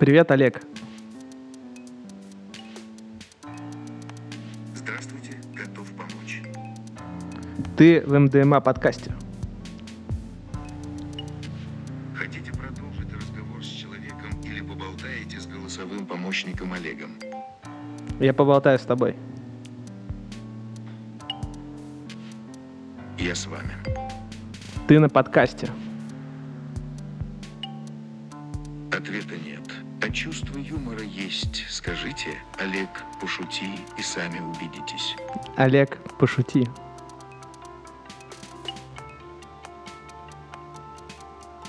Привет, Олег. Здравствуйте, готов помочь. Ты в МДМА подкасте. Хотите продолжить разговор с человеком или поболтаете с голосовым помощником Олегом? Я поболтаю с тобой. Я с вами. Ты на подкасте. Пошути и сами убедитесь. Олег, пошути.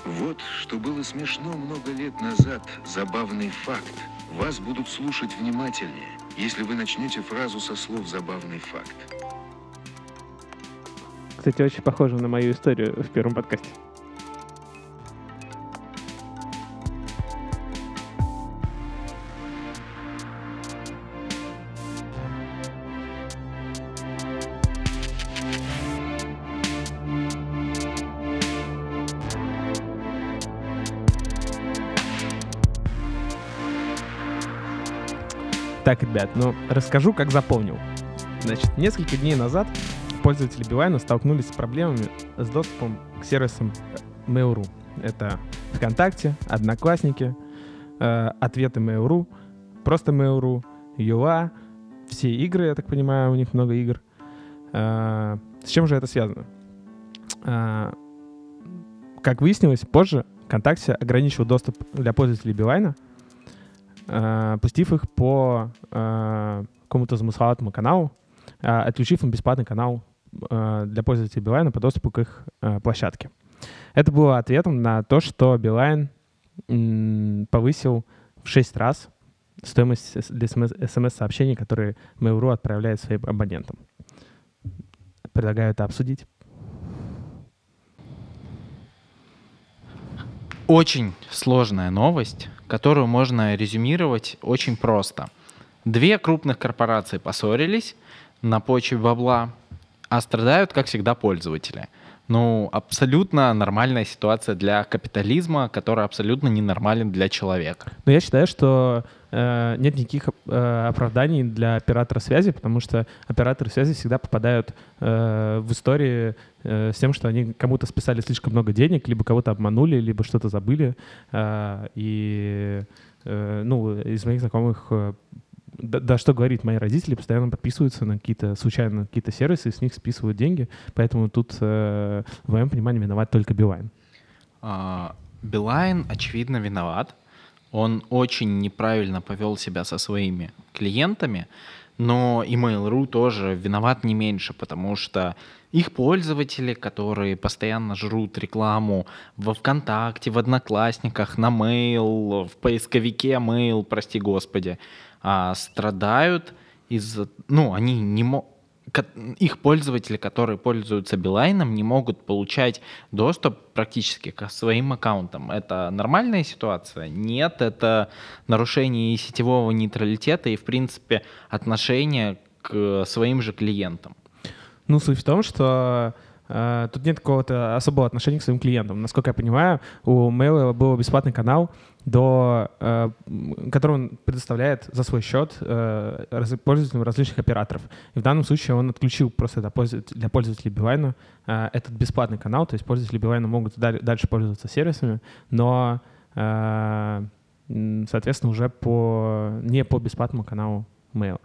Вот, что было смешно много лет назад, забавный факт. Вас будут слушать внимательнее, если вы начнете фразу со слов «забавный факт». Кстати, очень похоже на мою историю в первом подкасте. Так, ребят, ну расскажу, как запомнил. Значит, несколько дней назад пользователи Билайна столкнулись с проблемами с доступом к сервисам Mail.ru. Это ВКонтакте, Одноклассники, э, ответы Mail.ru, просто Mail.ru, Юла, все игры, я так понимаю, у них много игр. Э, с чем же это связано? Э, как выяснилось, позже ВКонтакте ограничил доступ для пользователей Билайна, пустив их по какому-то замысловатому каналу, отключив им бесплатный канал для пользователей Билайна по доступу к их площадке. Это было ответом на то, что Билайн повысил в 6 раз стоимость смс-сообщений, которые Mail.ru отправляет своим абонентам. Предлагаю это обсудить. Очень сложная новость, которую можно резюмировать очень просто. Две крупных корпорации поссорились на почве бабла, а страдают, как всегда, пользователи. Ну, абсолютно нормальная ситуация для капитализма, который абсолютно ненормален для человека. Но я считаю, что нет никаких э, оправданий для оператора связи, потому что операторы связи всегда попадают э, в истории э, с тем, что они кому-то списали слишком много денег, либо кого-то обманули, либо что-то забыли. Э, и, э, ну, из моих знакомых э, да, да что говорить, мои родители постоянно подписываются на какие-то случайно какие-то сервисы, и с них списывают деньги, поэтому тут, э, в моем понимании, виноват только Билайн. А, Билайн, очевидно, виноват. Он очень неправильно повел себя со своими клиентами, но и Mail.ru тоже виноват не меньше, потому что их пользователи, которые постоянно жрут рекламу во ВКонтакте, в Одноклассниках, на Mail, в поисковике Mail, прости господи, а, страдают из-за... Ну, они не могут их пользователи, которые пользуются Билайном, не могут получать доступ практически к своим аккаунтам. Это нормальная ситуация? Нет, это нарушение сетевого нейтралитета и, в принципе, отношения к своим же клиентам. Ну, суть в том, что тут нет какого-то особого отношения к своим клиентам. Насколько я понимаю, у Mail был бесплатный канал, до, э, который он предоставляет за свой счет э, пользователям различных операторов. И в данном случае он отключил просто для пользователей, Билайна э, этот бесплатный канал, то есть пользователи Билайна могут даль- дальше пользоваться сервисами, но, э, соответственно, уже по, не по бесплатному каналу Mail.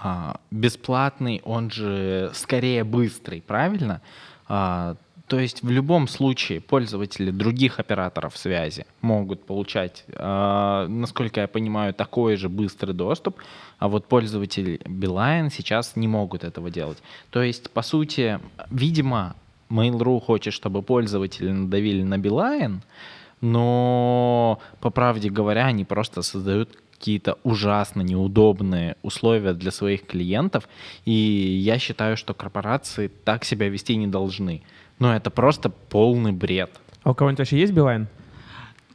А, бесплатный, он же скорее быстрый, правильно? А, то есть в любом случае пользователи других операторов связи могут получать, а, насколько я понимаю, такой же быстрый доступ, а вот пользователи Билайн сейчас не могут этого делать. То есть, по сути, видимо, Mail.ru хочет, чтобы пользователи надавили на Билайн, но, по правде говоря, они просто создают какие-то ужасно неудобные условия для своих клиентов, и я считаю, что корпорации так себя вести не должны. Но это просто полный бред. а у кого-нибудь вообще есть Билайн?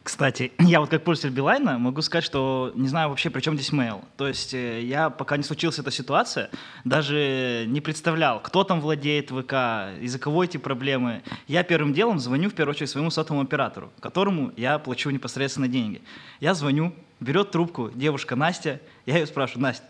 Кстати, я вот как пользователь Билайна могу сказать, что не знаю вообще, при чем здесь mail. То есть э, я, пока не случилась эта ситуация, даже не представлял, кто там владеет ВК, из-за кого эти проблемы. Я первым делом звоню, в первую очередь, своему сотовому оператору, которому я плачу непосредственно деньги. Я звоню, берет трубку девушка Настя, я ее спрашиваю, Настя,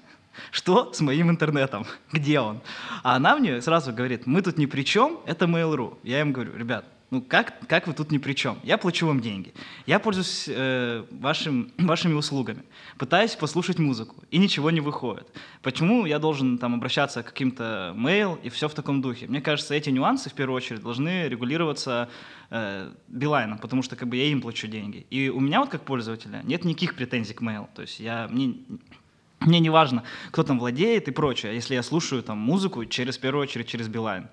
что с моим интернетом? Где он? А она мне сразу говорит, мы тут ни при чем, это Mail.ru. Я им говорю, ребят, ну как, как вы тут ни при чем? Я плачу вам деньги. Я пользуюсь э, вашим, вашими услугами. Пытаюсь послушать музыку, и ничего не выходит. Почему я должен там обращаться к каким-то mail и все в таком духе? Мне кажется, эти нюансы в первую очередь должны регулироваться э, Билайном, потому что как бы я им плачу деньги. И у меня вот как пользователя нет никаких претензий к mail. То есть я, мне, мне не важно, кто там владеет и прочее, если я слушаю там музыку через, в первую очередь, через Билайн.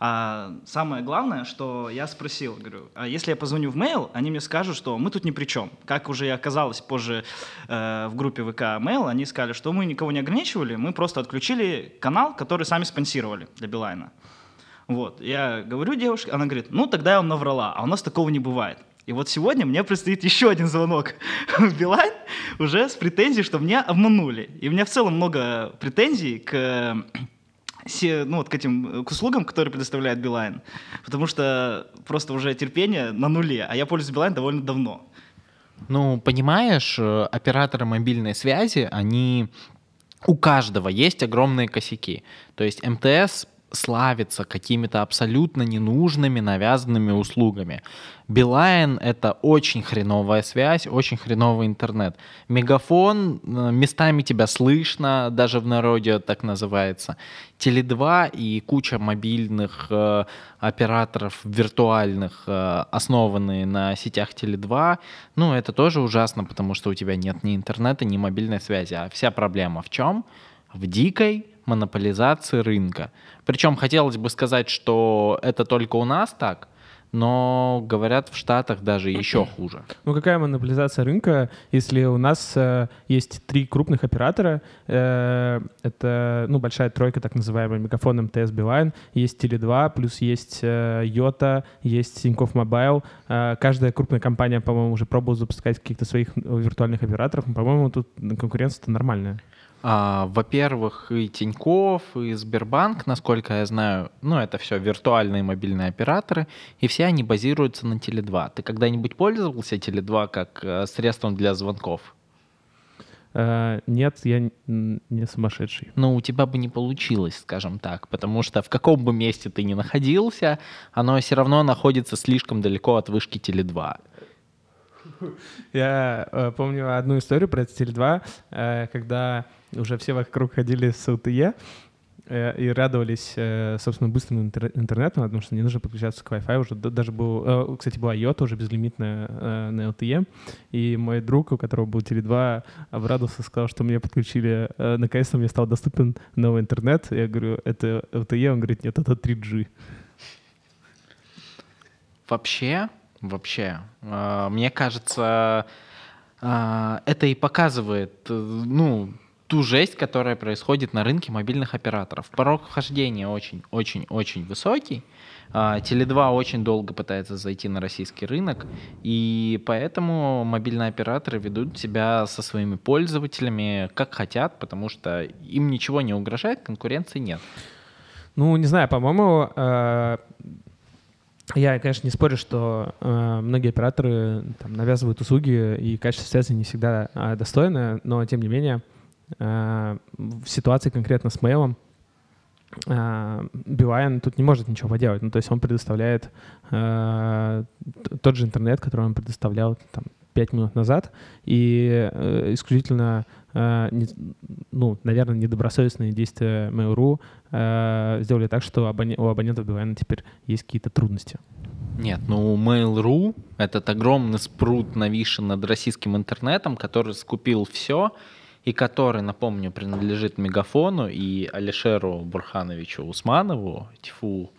А самое главное, что я спросил, говорю, а если я позвоню в mail, они мне скажут, что мы тут ни при чем. Как уже оказалось позже э, в группе ВК Mail, они сказали, что мы никого не ограничивали, мы просто отключили канал, который сами спонсировали для Билайна. Вот, я говорю девушке, она говорит, ну тогда я вам наврала, а у нас такого не бывает. И вот сегодня мне предстоит еще один звонок в Билайн уже с претензией, что меня обманули. И у меня в целом много претензий к ну, вот к этим к услугам, которые предоставляет Билайн, потому что просто уже терпение на нуле, а я пользуюсь Билайн довольно давно. Ну, понимаешь, э, операторы мобильной связи, они у каждого есть огромные косяки. То есть МТС славится какими-то абсолютно ненужными навязанными услугами. Билайн — это очень хреновая связь, очень хреновый интернет. Мегафон, э, местами тебя слышно, даже в народе так называется. Теле2 и куча мобильных э, операторов виртуальных, э, основанные на сетях Теле2, ну, это тоже ужасно, потому что у тебя нет ни интернета, ни мобильной связи. А вся проблема в чем? В дикой монополизации рынка. Причем хотелось бы сказать, что это только у нас так, но говорят в Штатах даже еще хуже. Ну какая монополизация рынка, если у нас э, есть три крупных оператора, э, это ну большая тройка, так называемая Мегафон, МТС, Билайн, есть Теле2, плюс есть э, Йота, есть Тинькофф Мобайл. Э, каждая крупная компания, по-моему, уже пробовала запускать каких-то своих виртуальных операторов. По-моему, тут конкуренция-то нормальная. А, во-первых, и Тиньков, и Сбербанк, насколько я знаю, ну, это все виртуальные мобильные операторы, и все они базируются на Теле2. Ты когда-нибудь пользовался Теле2 как э, средством для звонков? Uh, нет, я не сумасшедший. Ну, у тебя бы не получилось, скажем так, потому что в каком бы месте ты ни находился, оно все равно находится слишком далеко от вышки Теле2. Я э, помню одну историю про Теле2, э, когда уже все вокруг ходили с LTE э, и радовались, э, собственно, быстрому интернету, потому что не нужно подключаться к Wi-Fi. Уже даже был, э, кстати, была IOTA уже безлимитная на LTE. И мой друг, у которого был Теле2, обрадовался, сказал, что мне подключили, наконец-то мне стал доступен новый интернет. Я говорю, это LTE? Он говорит, нет, это 3G. Вообще, вообще, мне кажется, это и показывает, ну, ту жесть, которая происходит на рынке мобильных операторов. Порог вхождения очень-очень-очень высокий. А, Теле2 очень долго пытается зайти на российский рынок, и поэтому мобильные операторы ведут себя со своими пользователями как хотят, потому что им ничего не угрожает, конкуренции нет. Ну, не знаю, по-моему, э, я, конечно, не спорю, что э, многие операторы там, навязывают услуги, и качество связи не всегда э, достойное, но тем не менее Э, в ситуации конкретно с мейлом э, Билайн тут не может ничего поделать. Ну, то есть он предоставляет э, тот же интернет, который он предоставлял там, 5 минут назад, и э, исключительно, э, ну, наверное, недобросовестные действия Mail.ru э, сделали так, что у абонентов Билайна теперь есть какие-то трудности. Нет, ну Mail.ru — этот огромный спрут навишен над российским интернетом, который скупил все — и который, напомню, принадлежит Мегафону и Алишеру Бурхановичу Усманову, тьфу,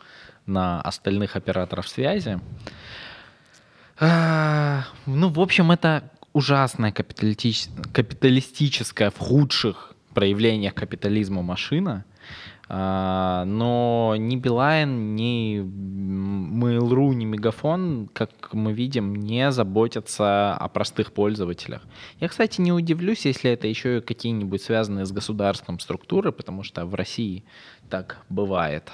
на остальных операторов связи. А, ну, в общем, это ужасная капиталистическая в худших проявлениях капитализма машина, но ни Билайн, ни Mail.ru, ни Мегафон, как мы видим, не заботятся о простых пользователях. Я, кстати, не удивлюсь, если это еще и какие-нибудь связанные с государством структуры, потому что в России так бывает.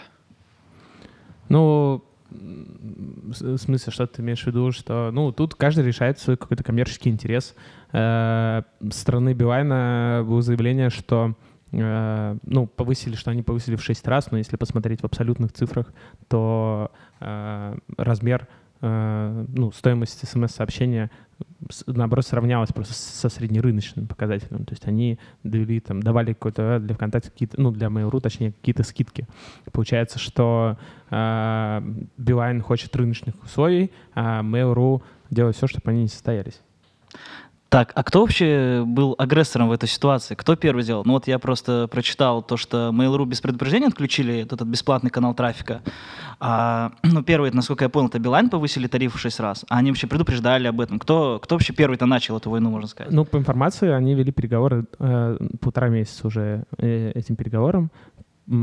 Ну, в смысле, что ты имеешь в виду, что, ну, тут каждый решает свой какой-то коммерческий интерес. Э, страны Билайна было заявление, что ну, повысили, что они повысили в 6 раз, но если посмотреть в абсолютных цифрах, то э, размер, э, ну, стоимость смс-сообщения наоборот сравнялась просто со среднерыночным показателем. То есть они довели, там, давали какой-то для ВКонтакте какие-то, ну, для Mail.ru, точнее, какие-то скидки. Получается, что э, Билайн хочет рыночных условий, а Mail.ru делает все, чтобы они не состоялись. Так, а кто вообще был агрессором в этой ситуации? Кто первый сделал? Ну вот я просто прочитал то, что Mail.ru без предупреждения отключили этот бесплатный канал трафика. А, ну, первый, насколько я понял, это Билайн повысили тариф в 6 раз. А они вообще предупреждали об этом. Кто, кто вообще первый-то начал эту войну, можно сказать? Ну, по информации, они вели переговоры э, полтора месяца уже э, этим переговорам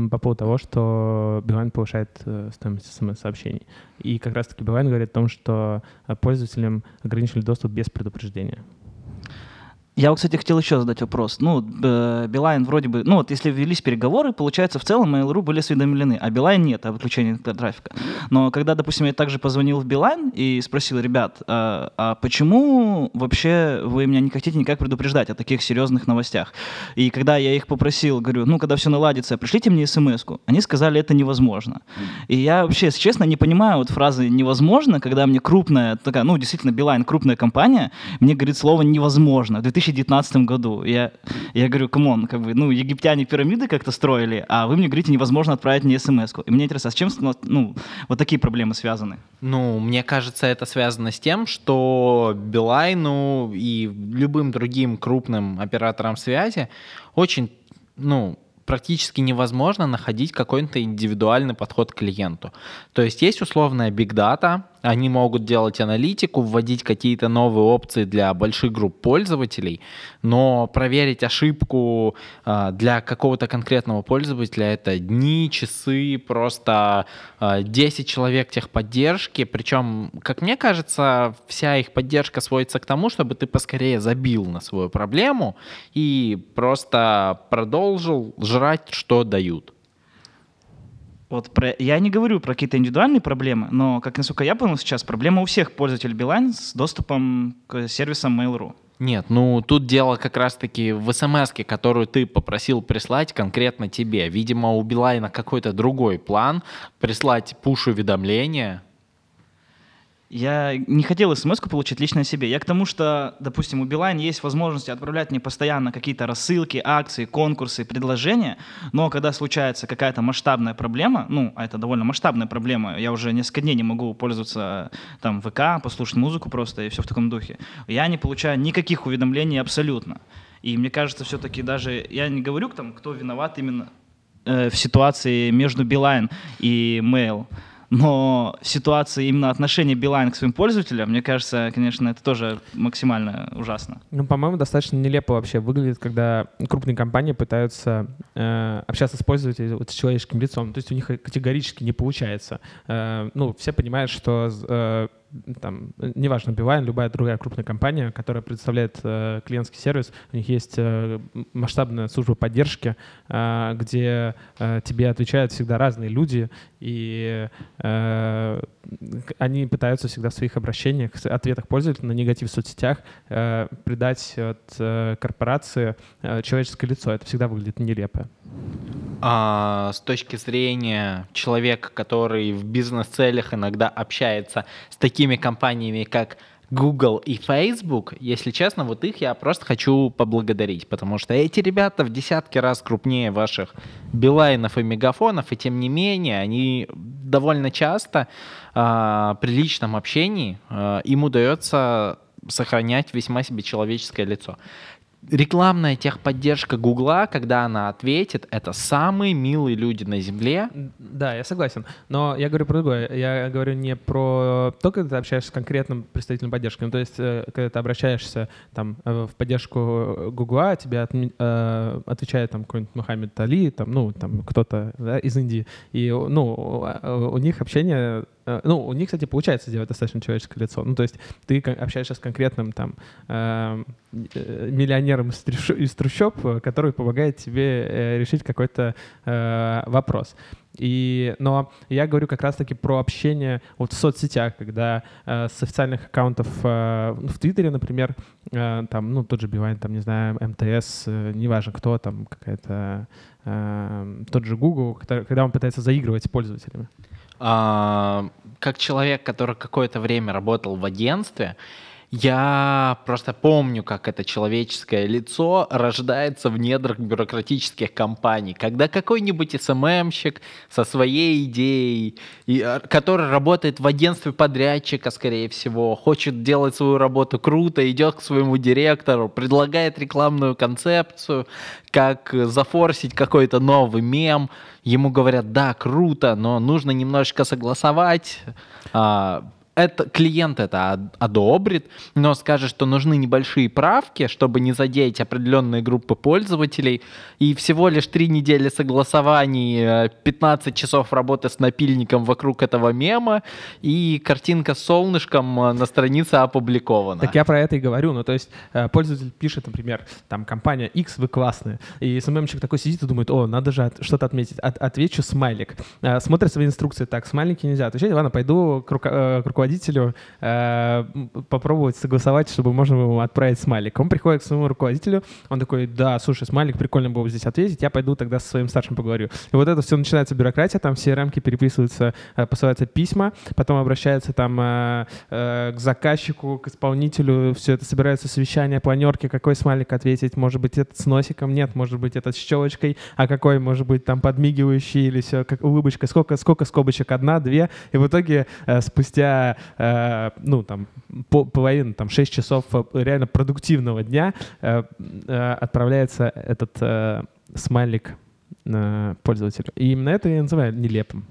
по поводу того, что Билайн повышает э, стоимость смс-сообщений. И как раз-таки Билайн говорит о том, что э, пользователям ограничили доступ без предупреждения. Я, кстати, хотел еще задать вопрос. Ну, Билайн вроде бы, ну вот если велись переговоры, получается, в целом Mail.ru были осведомлены, а Билайн нет о выключении трафика. Но когда, допустим, я также позвонил в Билайн и спросил, ребят, а, а почему вообще вы меня не хотите никак предупреждать о таких серьезных новостях? И когда я их попросил, говорю, ну, когда все наладится, пришлите мне смс -ку. Они сказали, это невозможно. И я вообще, если честно, не понимаю вот фразы «невозможно», когда мне крупная, такая, ну, действительно, Билайн, крупная компания, мне говорит слово «невозможно». В 2019 году. Я, я говорю, come on, как бы, ну, египтяне пирамиды как-то строили, а вы мне говорите, невозможно отправить мне смс -ку. И мне интересно, а с чем ну, вот такие проблемы связаны? Ну, мне кажется, это связано с тем, что Билайну и любым другим крупным операторам связи очень, ну, практически невозможно находить какой-то индивидуальный подход к клиенту. То есть есть условная data, они могут делать аналитику, вводить какие-то новые опции для больших групп пользователей, но проверить ошибку а, для какого-то конкретного пользователя это дни, часы, просто 10 а, человек техподдержки. Причем, как мне кажется, вся их поддержка сводится к тому, чтобы ты поскорее забил на свою проблему и просто продолжил жрать, что дают. Вот про, я не говорю про какие-то индивидуальные проблемы, но, как насколько я понял сейчас, проблема у всех пользователей Билайн с доступом к сервисам Mail.ru. Нет, ну тут дело как раз-таки в смс которую ты попросил прислать конкретно тебе. Видимо, у Билайна какой-то другой план, прислать пуш-уведомления, я не хотел смс получить лично себе. Я к тому, что, допустим, у Билайн есть возможность отправлять мне постоянно какие-то рассылки, акции, конкурсы, предложения, но когда случается какая-то масштабная проблема, ну, а это довольно масштабная проблема, я уже несколько дней не могу пользоваться там ВК, послушать музыку просто и все в таком духе, я не получаю никаких уведомлений абсолютно. И мне кажется, все-таки даже, я не говорю, там, кто виноват именно э, в ситуации между Билайн и Mail, но ситуация именно отношения Билайн к своим пользователям, мне кажется, конечно, это тоже максимально ужасно. Ну, по-моему, достаточно нелепо вообще выглядит, когда крупные компании пытаются э, общаться с пользователем вот, с человеческим лицом. То есть у них категорически не получается. Э, ну, все понимают, что э, там, неважно, Билайн, любая другая крупная компания, которая предоставляет э, клиентский сервис, у них есть э, масштабная служба поддержки, э, где э, тебе отвечают всегда разные люди, и э, они пытаются всегда в своих обращениях, ответах пользователя на негатив в соцсетях э, придать от э, корпорации э, человеческое лицо. Это всегда выглядит нелепо. А, с точки зрения человека, который в бизнес-целях иногда общается с такими компаниями, как Google и Facebook, если честно, вот их я просто хочу поблагодарить, потому что эти ребята в десятки раз крупнее ваших Билайнов и Мегафонов, и тем не менее они довольно часто э, при личном общении э, им удается сохранять весьма себе человеческое лицо рекламная техподдержка Гугла, когда она ответит, это самые милые люди на Земле. Да, я согласен. Но я говорю про другое. Я говорю не про то, когда ты общаешься с конкретным представителем поддержки. Ну, то есть, э, когда ты обращаешься там, э, в поддержку Гугла, тебе от, э, отвечает там какой-нибудь Мухаммед Али, там, ну, там кто-то да, из Индии. И ну, у них общение э, ну, у них, кстати, получается сделать достаточно человеческое лицо. Ну, то есть ты общаешься с конкретным там э, миллионером из трущоб, который помогает тебе решить какой-то вопрос. И, но я говорю как раз-таки про общение вот в соцсетях, когда э, с официальных аккаунтов э, в Твиттере, например, э, там, ну, тот же Бивайн, там, не знаю, МТС, э, неважно кто, там, какая-то, э, тот же Google, который, когда он пытается заигрывать с пользователями. А, как человек, который какое-то время работал в агентстве, я просто помню, как это человеческое лицо рождается в недрах бюрократических компаний, когда какой-нибудь СММщик со своей идеей, и, а, который работает в агентстве подрядчика, скорее всего, хочет делать свою работу круто, идет к своему директору, предлагает рекламную концепцию, как зафорсить какой-то новый мем. Ему говорят, да, круто, но нужно немножечко согласовать, а, это, клиент это одобрит, но скажет, что нужны небольшие правки, чтобы не задеть определенные группы пользователей, и всего лишь три недели согласований, 15 э, часов работы с напильником вокруг этого мема, и картинка с солнышком э, на странице опубликована. Так я про это и говорю. Ну, то есть э, пользователь пишет, например, там, компания X, вы классные, и СММщик такой сидит и думает, о, надо же что-то отметить. От, отвечу смайлик. Смотрит свои инструкции, так, смайлики нельзя отвечать, ладно, пойду к, руко- к руководителю э, попробовать согласовать, чтобы можно ему отправить смайлик. Он приходит к своему руководителю, он такой, да, слушай, смайлик, прикольно было бы здесь ответить, я пойду тогда со своим старшим поговорю. И вот это все начинается бюрократия, там все рамки переписываются, э, посылаются письма, потом обращаются там э, э, к заказчику, к исполнителю, все это собирается совещание, планерки, какой смайлик ответить, может быть, этот с носиком, нет, может быть, этот с щелочкой, а какой, может быть, там подмигивающий или все, как улыбочка, сколько, сколько скобочек, одна, две, и в итоге э, спустя э, ну, там, по, половину, там, 6 часов э, реально продуктивного дня э, э, отправляется этот э, смайлик э, пользователю. И именно это я называю нелепым.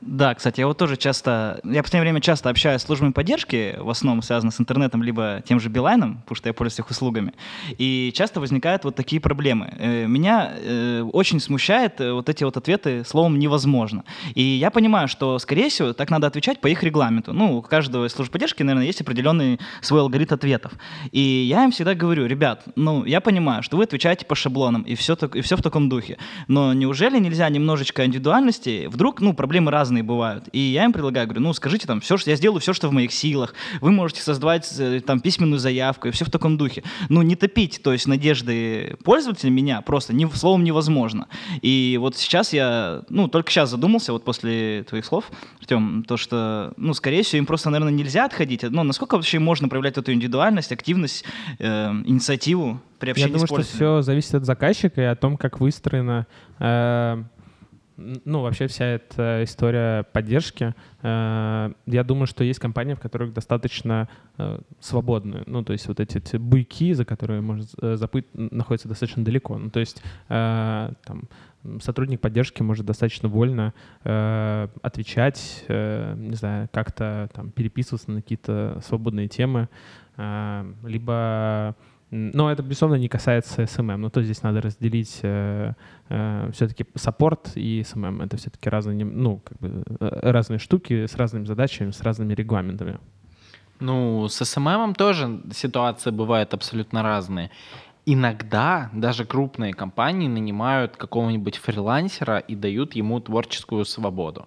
Да, кстати, я вот тоже часто, я в последнее время часто общаюсь с службами поддержки, в основном связано с интернетом, либо тем же Билайном, потому что я пользуюсь их услугами, и часто возникают вот такие проблемы. Э, меня э, очень смущает э, вот эти вот ответы словом «невозможно». И я понимаю, что, скорее всего, так надо отвечать по их регламенту. Ну, у каждого из служб поддержки, наверное, есть определенный свой алгоритм ответов. И я им всегда говорю, ребят, ну, я понимаю, что вы отвечаете по шаблонам, и все, и все в таком духе, но неужели нельзя немножечко индивидуальности? Вдруг, ну, проблемы разные, разные бывают. И я им предлагаю, говорю, ну скажите там, все, что я сделаю, все, что в моих силах. Вы можете создавать э, там письменную заявку и все в таком духе. Ну не топить, то есть надежды пользователя меня просто не, словом невозможно. И вот сейчас я, ну только сейчас задумался, вот после твоих слов, Артем, то что, ну скорее всего, им просто, наверное, нельзя отходить. Но насколько вообще можно проявлять эту индивидуальность, активность, э, инициативу при общении Я думаю, что все зависит от заказчика и о том, как выстроена э, ну, вообще вся эта история поддержки, э, я думаю, что есть компании, в которых достаточно э, свободны. Ну, то есть вот эти, эти буйки, за которые может э, запыть, находятся достаточно далеко. Ну, то есть там, сотрудник поддержки может достаточно вольно отвечать, не знаю, как-то там переписываться на какие-то свободные темы, либо но это, безусловно, не касается SMM. Ну, то здесь надо разделить э, э, все-таки саппорт и SMM. Это все-таки разные, ну, как бы, э, разные штуки с разными задачами, с разными регламентами. Ну, с SMM тоже ситуации бывают абсолютно разные. Иногда даже крупные компании нанимают какого-нибудь фрилансера и дают ему творческую свободу.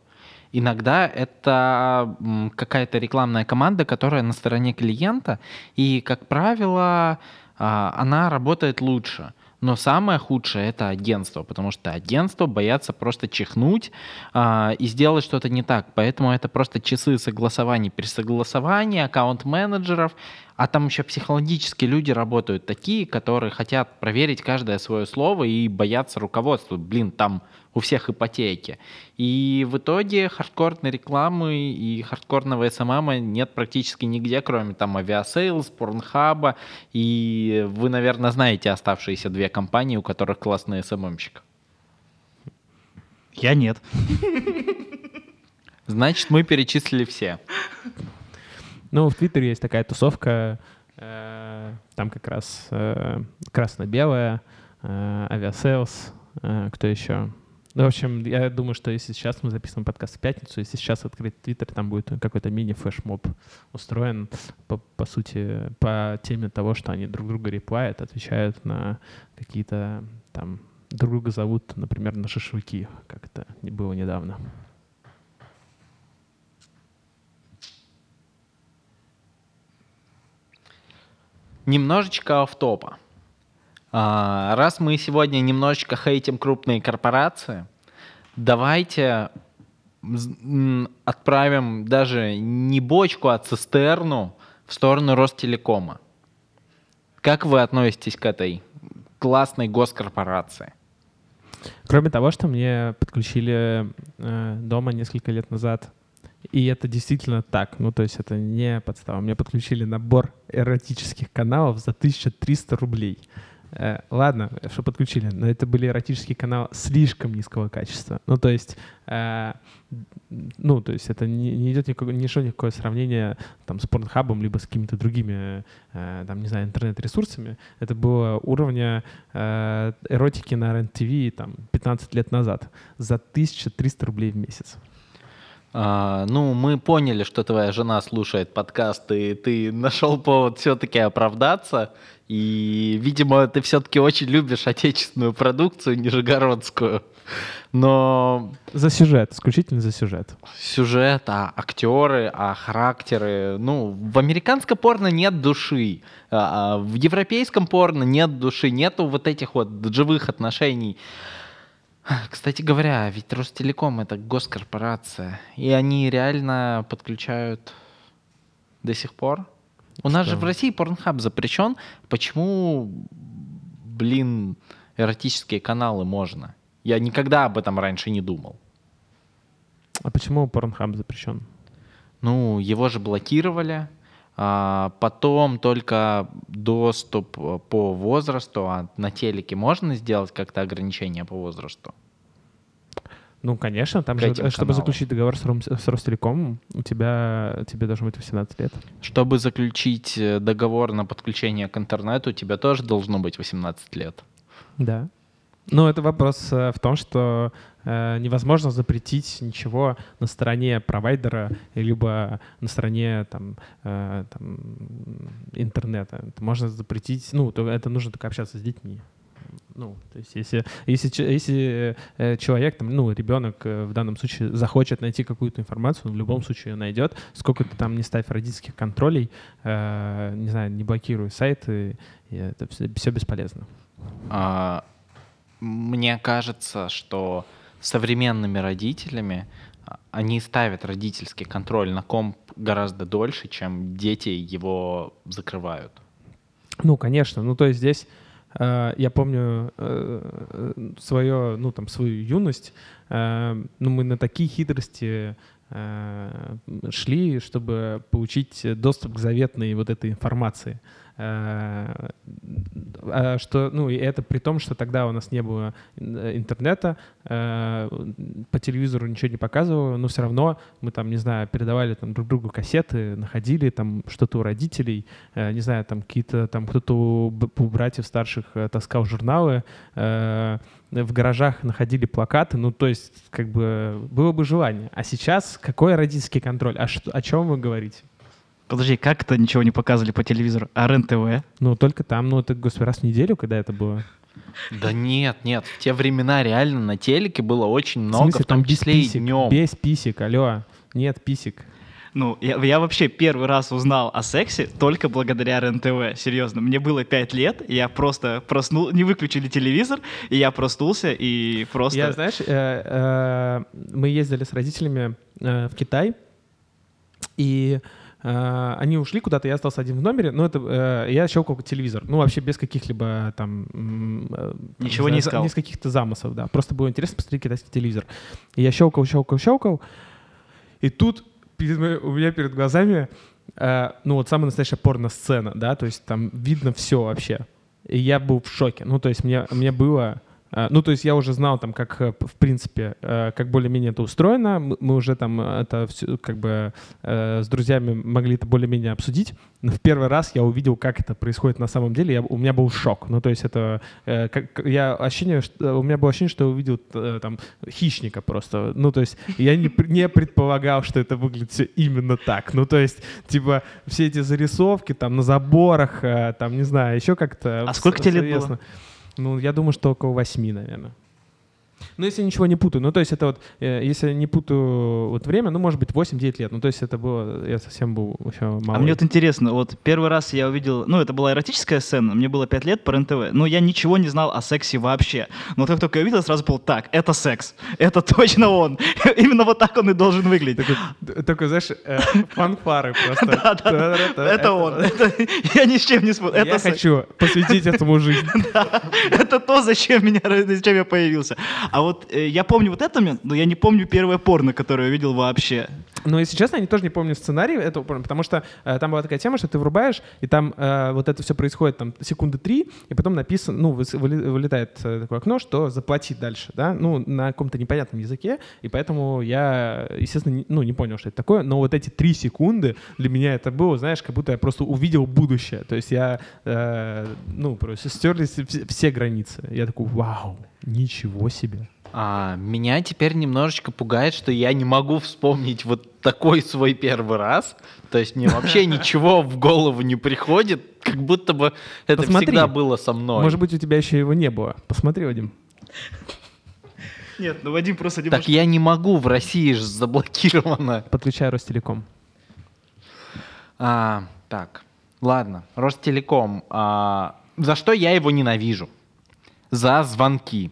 Иногда это какая-то рекламная команда, которая на стороне клиента, и, как правило, она работает лучше. Но самое худшее это агентство, потому что агентство боятся просто чихнуть а, и сделать что-то не так. Поэтому это просто часы согласований, пересогласований, аккаунт-менеджеров. А там еще психологически люди работают такие, которые хотят проверить каждое свое слово и боятся руководства. Блин, там у всех ипотеки. И в итоге хардкорной рекламы и хардкорного SMM нет практически нигде, кроме там Aviasales, Pornhub а. И вы, наверное, знаете оставшиеся две компании, у которых классный SMM-щик. Я нет. Значит, мы перечислили все. Ну, в Твиттере есть такая тусовка, э, там как раз э, красно-белая, э, Aviasales, кто еще? Ну, в общем, я думаю, что если сейчас мы записываем подкаст в пятницу, если сейчас открыть Твиттер, там будет какой-то мини-флешмоб устроен, по, по сути, по теме того, что они друг друга реплают, отвечают на какие-то там друг друга зовут, например, на шашлыки, как это было недавно. Немножечко автопа. А, раз мы сегодня немножечко хейтим крупные корпорации, давайте отправим даже не бочку, а цистерну в сторону Ростелекома. Как вы относитесь к этой классной госкорпорации? Кроме того, что мне подключили э, дома несколько лет назад, и это действительно так, ну то есть это не подстава. Мне подключили набор эротических каналов за 1300 рублей. Э, ладно, что подключили, но это были эротические каналы слишком низкого качества. Ну, то есть, э, ну, то есть это не, не идет никакое, не шло никакое сравнение там, с порнхабом, либо с какими-то другими, э, там, не знаю, интернет-ресурсами. Это было уровня э, эротики на РЕН-ТВ там, 15 лет назад за 1300 рублей в месяц. А, ну, мы поняли, что твоя жена слушает подкаст, и ты нашел повод все-таки оправдаться. И, видимо, ты все-таки очень любишь отечественную продукцию нижегородскую. Но... За сюжет, исключительно за сюжет. Сюжет, а актеры, а характеры. Ну, в американском порно нет души. А, а в европейском порно нет души. Нету вот этих вот живых отношений. Кстати говоря, ведь Ростелеком это госкорпорация, и они реально подключают до сих пор. У нас же в России порнхаб запрещен. Почему, блин, эротические каналы можно? Я никогда об этом раньше не думал. А почему порнхаб запрещен? Ну, его же блокировали. А потом только доступ э, по возрасту, а на телеке можно сделать как-то ограничение по возрасту? Ну, конечно, там же, чтобы каналам. заключить договор с, Ром, с Ростелекомом, у тебя, тебе должно быть 18 лет. Чтобы заключить э, договор на подключение к интернету, у тебя тоже должно быть 18 лет. Да. Ну, это вопрос э, в том, что э, невозможно запретить ничего на стороне провайдера, либо на стороне там, э, там, интернета. Это можно запретить, ну, то это нужно только общаться с детьми. Ну, то есть если, если, если э, человек, там, ну, ребенок э, в данном случае захочет найти какую-то информацию, он в любом случае ее найдет. Сколько ты там не ставь родительских контролей, э, не знаю, не блокируй сайты, это все, все бесполезно. А, мне кажется, что современными родителями а, они ставят родительский контроль на комп гораздо дольше, чем дети его закрывают. Ну, конечно. Ну, то есть здесь я помню э, свое, ну, там, свою юность. Э, ну, мы на такие хитрости шли, чтобы получить доступ к заветной вот этой информации. Э, а что, ну, и это при том, что тогда у нас не было э, интернета, э, по телевизору ничего не показывало, но все равно мы там, не знаю, передавали там друг другу кассеты, находили там что-то у родителей, не знаю, там какие-то, там кто-то у братьев старших таскал журналы, в гаражах находили плакаты, ну, то есть, как бы, было бы желание. А сейчас какой родительский контроль? А что, о чем вы говорите? Подожди, как это ничего не показывали по телевизору? А РЕН-ТВ? Ну, только там, ну, это, господи, раз в неделю, когда это было. Да нет, нет, в те времена реально на телеке было очень много, в, смысле, в том там числе писек, и днем. Без писек, алло, нет писек. Ну, я, я вообще первый раз узнал о сексе только благодаря РЕН-ТВ, серьезно. Мне было пять лет, я просто проснул, не выключили телевизор, и я проснулся, и просто... Я, знаешь, э, э, мы ездили с родителями э, в Китай, и они ушли куда-то, я остался один в номере, но это uh, я щелкал телевизор, ну вообще без каких-либо там ничего за, не искал, без каких-то замыслов, да, просто было интересно посмотреть китайский телевизор. И я щелкал, щелкал, щелкал, и тут у меня перед глазами ну вот самая настоящая порно-сцена, да, то есть там видно все вообще. И я был в шоке, ну то есть мне мне было Э, Ну, то есть я уже знал там, как, э, в принципе, э, как более-менее это устроено. Мы уже там э, это все, как бы э, с друзьями могли это более-менее обсудить. Но в первый раз я увидел, как это происходит на самом деле. Я, у меня был шок. Ну, то есть это... э, как, я ощущение, что, у меня было ощущение, что я увидел э, там хищника просто. Ну, то есть я не, не предполагал, что это выглядит все именно так. Ну, то есть, типа, все эти зарисовки там на заборах, э, там, не знаю, еще как-то... А сколько тебе лет было? Ну, я думаю, что около восьми, наверное. Ну, если ничего не путаю. Ну, то есть это вот, э, если не путаю вот время, ну, может быть, 8-9 лет. Ну, то есть это было, я совсем был еще малый. А мне вот интересно, вот первый раз я увидел, ну, это была эротическая сцена, мне было 5 лет по РНТВ, но я ничего не знал о сексе вообще. Но как только я увидел, сразу был так, это секс, это точно он. Именно вот так он и должен выглядеть. Такой, знаешь, э, фанфары просто. Это он. Я ни с чем не. Это Я хочу посвятить этому жизнь. Это то, зачем меня, зачем я появился. А вот э, я помню вот это, но я не помню первое порно, которое я видел вообще. Но, если честно, я тоже не помню сценарий этого, порно, потому что э, там была такая тема, что ты врубаешь, и там э, вот это все происходит там секунды три, и потом написано, ну, выли- вылетает э, такое окно, что заплатить дальше, да, ну, на каком-то непонятном языке, и поэтому я, естественно, не, ну, не понял, что это такое, но вот эти три секунды для меня это было, знаешь, как будто я просто увидел будущее, то есть я, э, ну, просто стерлись все, все границы. Я такой, вау, ничего себе. А, меня теперь немножечко пугает, что я не могу вспомнить вот такой свой первый раз. То есть мне вообще ничего в голову не приходит, как будто бы это Посмотри. всегда было со мной. Может быть, у тебя еще его не было. Посмотри, Вадим. Нет, ну Вадим просто Так я не могу, в России же заблокировано. Подключай Ростелеком. А, так, ладно, Ростелеком. А, за что я его ненавижу? За звонки.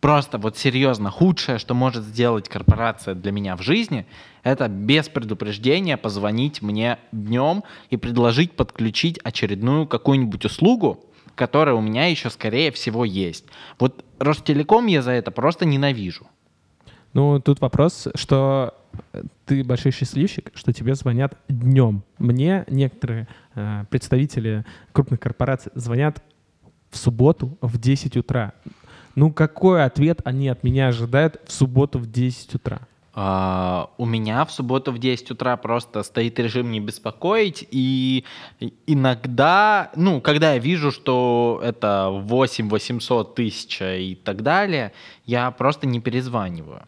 Просто вот серьезно, худшее, что может сделать корпорация для меня в жизни, это без предупреждения позвонить мне днем и предложить подключить очередную какую-нибудь услугу, которая у меня еще, скорее всего, есть. Вот Ростелеком я за это просто ненавижу. Ну, тут вопрос, что э, ты большой счастливчик, что тебе звонят днем. Мне некоторые э, представители крупных корпораций звонят в субботу в 10 утра. Ну, какой ответ они от меня ожидают в субботу в 10 утра? А, У меня в субботу в 10 утра просто стоит режим не беспокоить, и иногда, ну, когда я вижу, что это 8 800 тысяч и так далее, я просто не перезваниваю.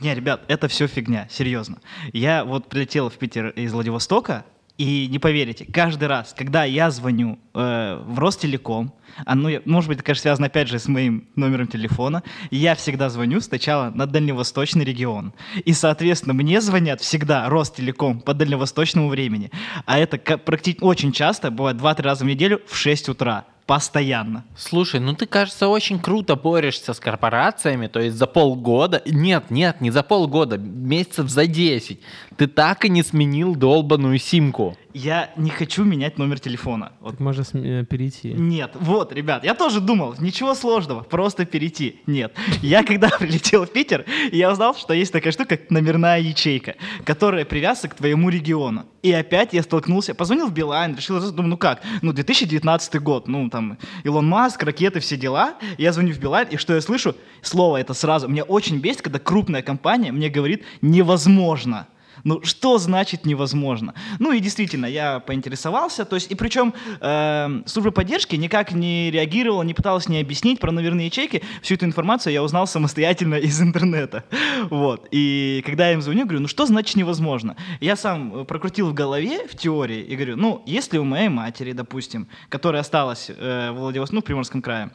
Не, ребят, это все фигня, серьезно. Я вот прилетел в Питер из Владивостока, и не поверите, каждый раз, когда я звоню э, в Ростелеком, а ну, может быть, это, конечно, связано опять же с моим номером телефона, я всегда звоню сначала на дальневосточный регион. И, соответственно, мне звонят всегда Ростелеком по дальневосточному времени. А это практически очень часто, бывает 2-3 раза в неделю в 6 утра. Постоянно. Слушай, ну ты, кажется, очень круто борешься с корпорациями, то есть за полгода, нет, нет, не за полгода, месяцев за 10, ты так и не сменил долбаную симку. Я не хочу менять номер телефона. Вот Так можно э, перейти. Нет, вот, ребят, я тоже думал, ничего сложного, просто перейти. Нет, я когда прилетел в Питер, я узнал, что есть такая штука, как номерная ячейка, которая привязана к твоему региону. И опять я столкнулся, позвонил в Билайн, решил, думаю, ну как, ну 2019 год, ну там Илон Маск, ракеты, все дела. Я звоню в Билайн, и что я слышу? Слово это сразу. Меня очень бесит, когда крупная компания мне говорит невозможно. Ну, что значит невозможно? Ну и действительно, я поинтересовался, то есть, и причем э, служба поддержки никак не реагировала, не пыталась не объяснить про номерные ячейки. Всю эту информацию я узнал самостоятельно из интернета. Вот. И когда я им звоню, говорю, ну что значит невозможно? Я сам э, прокрутил в голове, в теории, и говорю, ну, если у моей матери, допустим, которая осталась э, в Владивостоке, ну, в Приморском крае,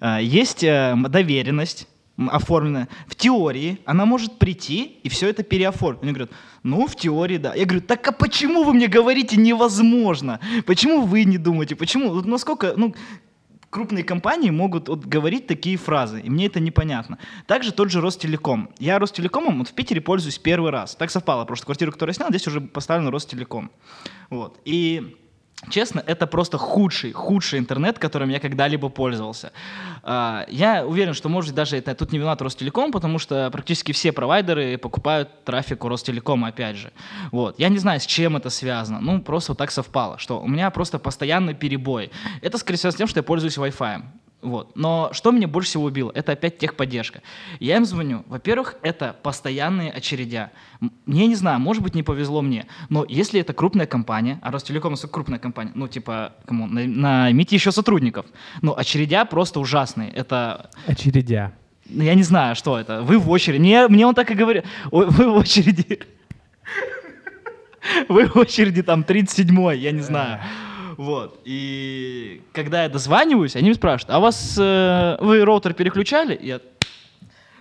э, есть э, доверенность, оформленная. В теории она может прийти и все это переоформить. Они говорят, ну, в теории, да. Я говорю, так а почему вы мне говорите невозможно? Почему вы не думаете? Почему? Вот насколько, ну, крупные компании могут вот говорить такие фразы, и мне это непонятно. Также тот же Ростелеком. Я Ростелекомом вот в Питере пользуюсь первый раз. Так совпало, просто квартиру, которую я снял, здесь уже поставлен Ростелеком. Вот. И Честно, это просто худший, худший интернет, которым я когда-либо пользовался. А, Я уверен, что, может, даже это тут не виноват Ростелеком, потому что практически все провайдеры покупают трафик у Ростелекома, опять же. Вот. Я не знаю, с чем это связано. Ну, просто вот так совпало, что у меня просто постоянный перебой. Это, скорее всего, с тем, что я пользуюсь Wi-Fi. Вот. Но что меня больше всего убило, это опять техподдержка. Я им звоню. Во-первых, это постоянные очередя. Мне не знаю, может быть, не повезло мне, но если это крупная компания, а Ростелеком это крупная компания, ну, типа, кому, на- наймите еще сотрудников. Ну, очередя просто ужасные. Это Очередя. ну, я не знаю, что это. Вы в очереди. Мне, мне он так и говорит. Вы в очереди. Вы в очереди там 37-й, я не знаю. Вот. И когда я дозваниваюсь, они спрашивают, а у вас э, вы роутер переключали? Я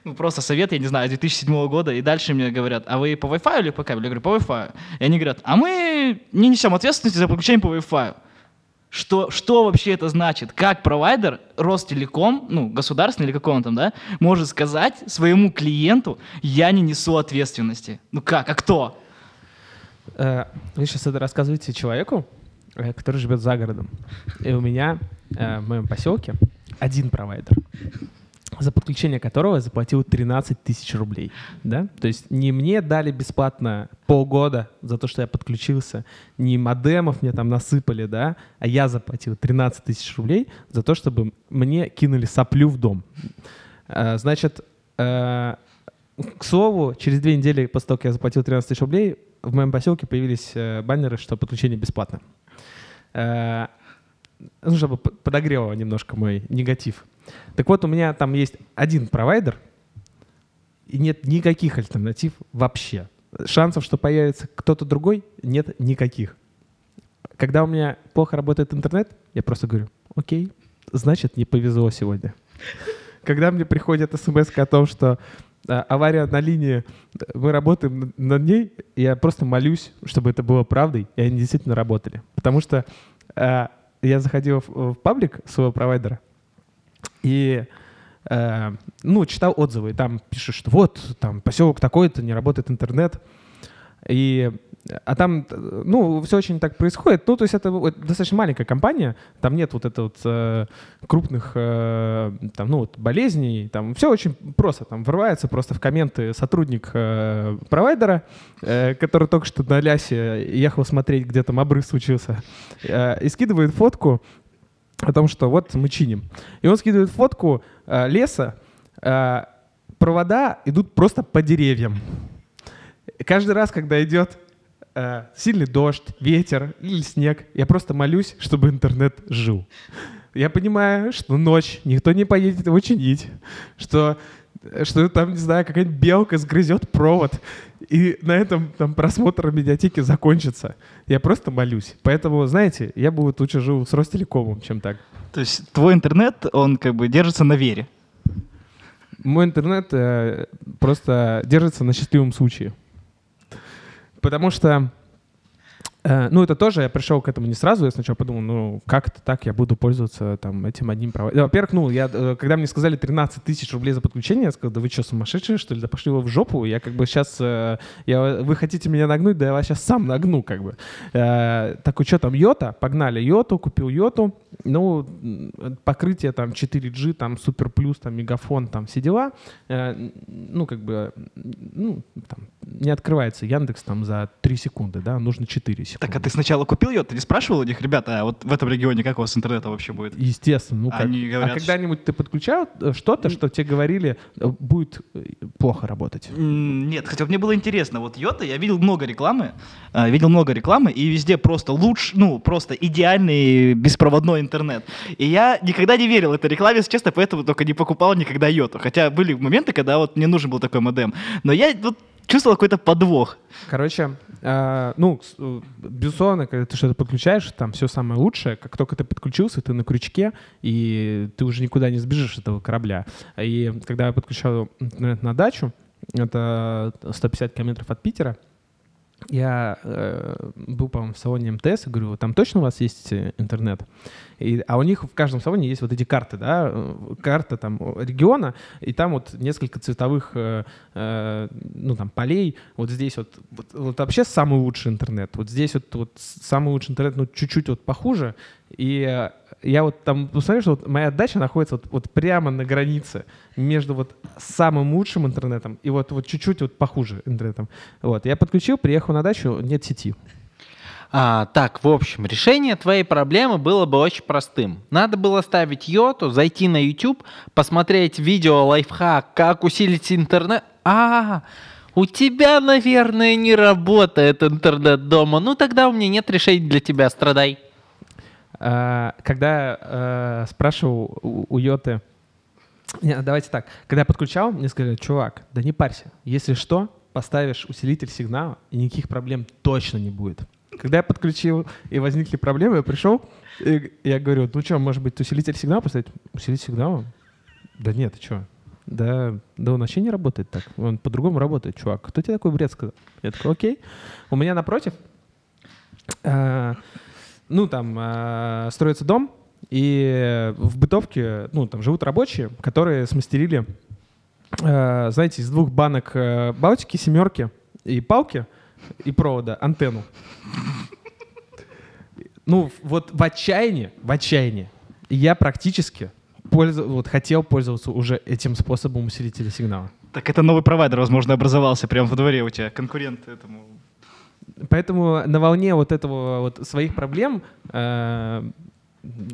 ну, просто совет, я не знаю, 2007 года, и дальше мне говорят, а вы по Wi-Fi или по кабелю? Я говорю, по Wi-Fi. И они говорят, а мы не несем ответственности за подключение по Wi-Fi. Что, что вообще это значит? Как провайдер, Ростелеком, ну, государственный или какой он там, да, может сказать своему клиенту, я не несу ответственности? Ну как, а кто? Э, Вы сейчас это рассказываете человеку, который живет за городом. И у меня э, в моем поселке один провайдер, за подключение которого я заплатил 13 тысяч рублей. Да? То есть не мне дали бесплатно полгода за то, что я подключился, не модемов мне там насыпали, да, а я заплатил 13 тысяч рублей за то, чтобы мне кинули соплю в дом. Э, Значит, э, к слову, через две недели после того, как я заплатил 13 тысяч рублей, в моем поселке появились э, баннеры, что подключение бесплатно. Э, ну, чтобы подогрело немножко мой негатив. Так вот, у меня там есть один провайдер, и нет никаких альтернатив вообще. Шансов, что появится кто-то другой, нет никаких. Когда у меня плохо работает интернет, я просто говорю, окей, значит, не повезло сегодня. Когда мне приходит смс о том, что авария на линии, э, мы работаем над ней, я просто молюсь, чтобы это было правдой, и они действительно работали. Потому что э, я заходил в, в паблик своего провайдера, и э, ну, читал отзывы, и там пишут, что вот, там, поселок такой-то, не работает интернет. И, а там, ну, все очень так происходит. Ну, то есть это вот достаточно маленькая компания, там нет вот это вот э, крупных, э, там, ну, вот болезней, там все очень просто. Там врывается просто в комменты сотрудник э, провайдера, э, который только что на лясе ехал смотреть, где там обрыв случился, э, и скидывает фотку о том, что вот мы чиним. И он скидывает фотку э, леса, э, провода идут просто по деревьям. И каждый раз, когда идет э, сильный дождь, ветер или снег, я просто молюсь, чтобы интернет жил. Я понимаю, что ночь, никто не поедет его чинить, что, что там, не знаю, какая-нибудь белка сгрызет провод, и на этом там просмотр медиатеки закончится. Я просто молюсь. Поэтому, знаете, я бы вот лучше жил с Ростелекомом, чем так. То есть твой интернет, он как бы держится на вере. Мой интернет э, просто держится на счастливом случае. Потому что, ну, это тоже, я пришел к этому не сразу, я сначала подумал, ну, как это так, я буду пользоваться там этим одним провайдером. Во-первых, ну, я, э, когда мне сказали 13 тысяч рублей за подключение, я сказал, да вы что, сумасшедшие, что ли, да пошли вы в жопу, я как бы сейчас, я, вы хотите меня нагнуть, да я вас сейчас сам нагну, как бы. Э, такой, что там, йота, погнали йоту, купил йоту, ну, покрытие там 4G, там супер плюс, там мегафон, там все дела, Э, ну, как бы, ну, там, не открывается Яндекс там за 3 секунды, да, нужно 4 секунды. Так, а ты сначала купил ее, ты не спрашивал у них, ребята, а вот в этом регионе как у вас интернета вообще будет? Естественно. Ну, как? Они говорят, а когда-нибудь ты подключал э, что-то, что тебе говорили, э, будет э, плохо работать? Нет, хотя мне было интересно, вот Йота, я видел много рекламы, а, видел много рекламы, и везде просто лучше, ну, просто идеальный беспроводной интернет. И я никогда не верил этой рекламе, если честно, поэтому только не покупал никогда Йоту. Хотя были моменты, когда вот мне нужен был такой модем. Но я вот чувствовал какой-то подвох. Короче, э, ну, с- э, безусловно, когда ты что-то подключаешь, там все самое лучшее. Как только ты подключился, ты на крючке, и ты уже никуда не сбежишь от этого корабля. И когда я подключал интернет на дачу, это 150 километров от Питера, я э, был, по-моему, в салоне МТС и говорю, там точно у вас есть э, интернет? И, а у них в каждом салоне есть вот эти карты, да, э, карта там региона, и там вот несколько цветовых, э, э, ну там полей. Вот здесь вот, вот, вот вообще самый лучший интернет. Вот здесь вот, вот самый лучший интернет, ну чуть-чуть вот похуже. И я вот там посмотрел, что вот моя дача находится вот, вот прямо на границе между вот самым лучшим интернетом и вот, вот чуть-чуть вот похуже интернетом. Вот, я подключил, приехал на дачу, нет сети. А, так, в общем, решение твоей проблемы было бы очень простым. Надо было ставить йоту, зайти на YouTube, посмотреть видео лайфхак, как усилить интернет. А, у тебя, наверное, не работает интернет дома. Ну тогда у меня нет решений для тебя, страдай. А, когда э, спрашивал у, Йоты, давайте так, когда я подключал, мне сказали, чувак, да не парься, если что, поставишь усилитель сигнала, и никаких проблем точно не будет. Когда я подключил и возникли проблемы, я пришел, и я говорю, ну что, может быть, усилитель сигнала поставить? Усилитель сигнала? Да нет, ты что? Да, да он вообще не работает так. Он по-другому работает, чувак. Кто тебе такой бред сказал? Я такой, окей. У меня напротив, э, ну там э, строится дом, и в бытовке, ну там живут рабочие, которые смастерили, э, знаете, из двух банок э, балтики, семерки и палки и провода антенну. Ну вот в отчаянии, в отчаянии я практически пользу- вот, хотел пользоваться уже этим способом усилителя сигнала. Так это новый провайдер, возможно, образовался прямо во дворе у тебя, конкурент этому. Поэтому на волне вот этого вот своих проблем э,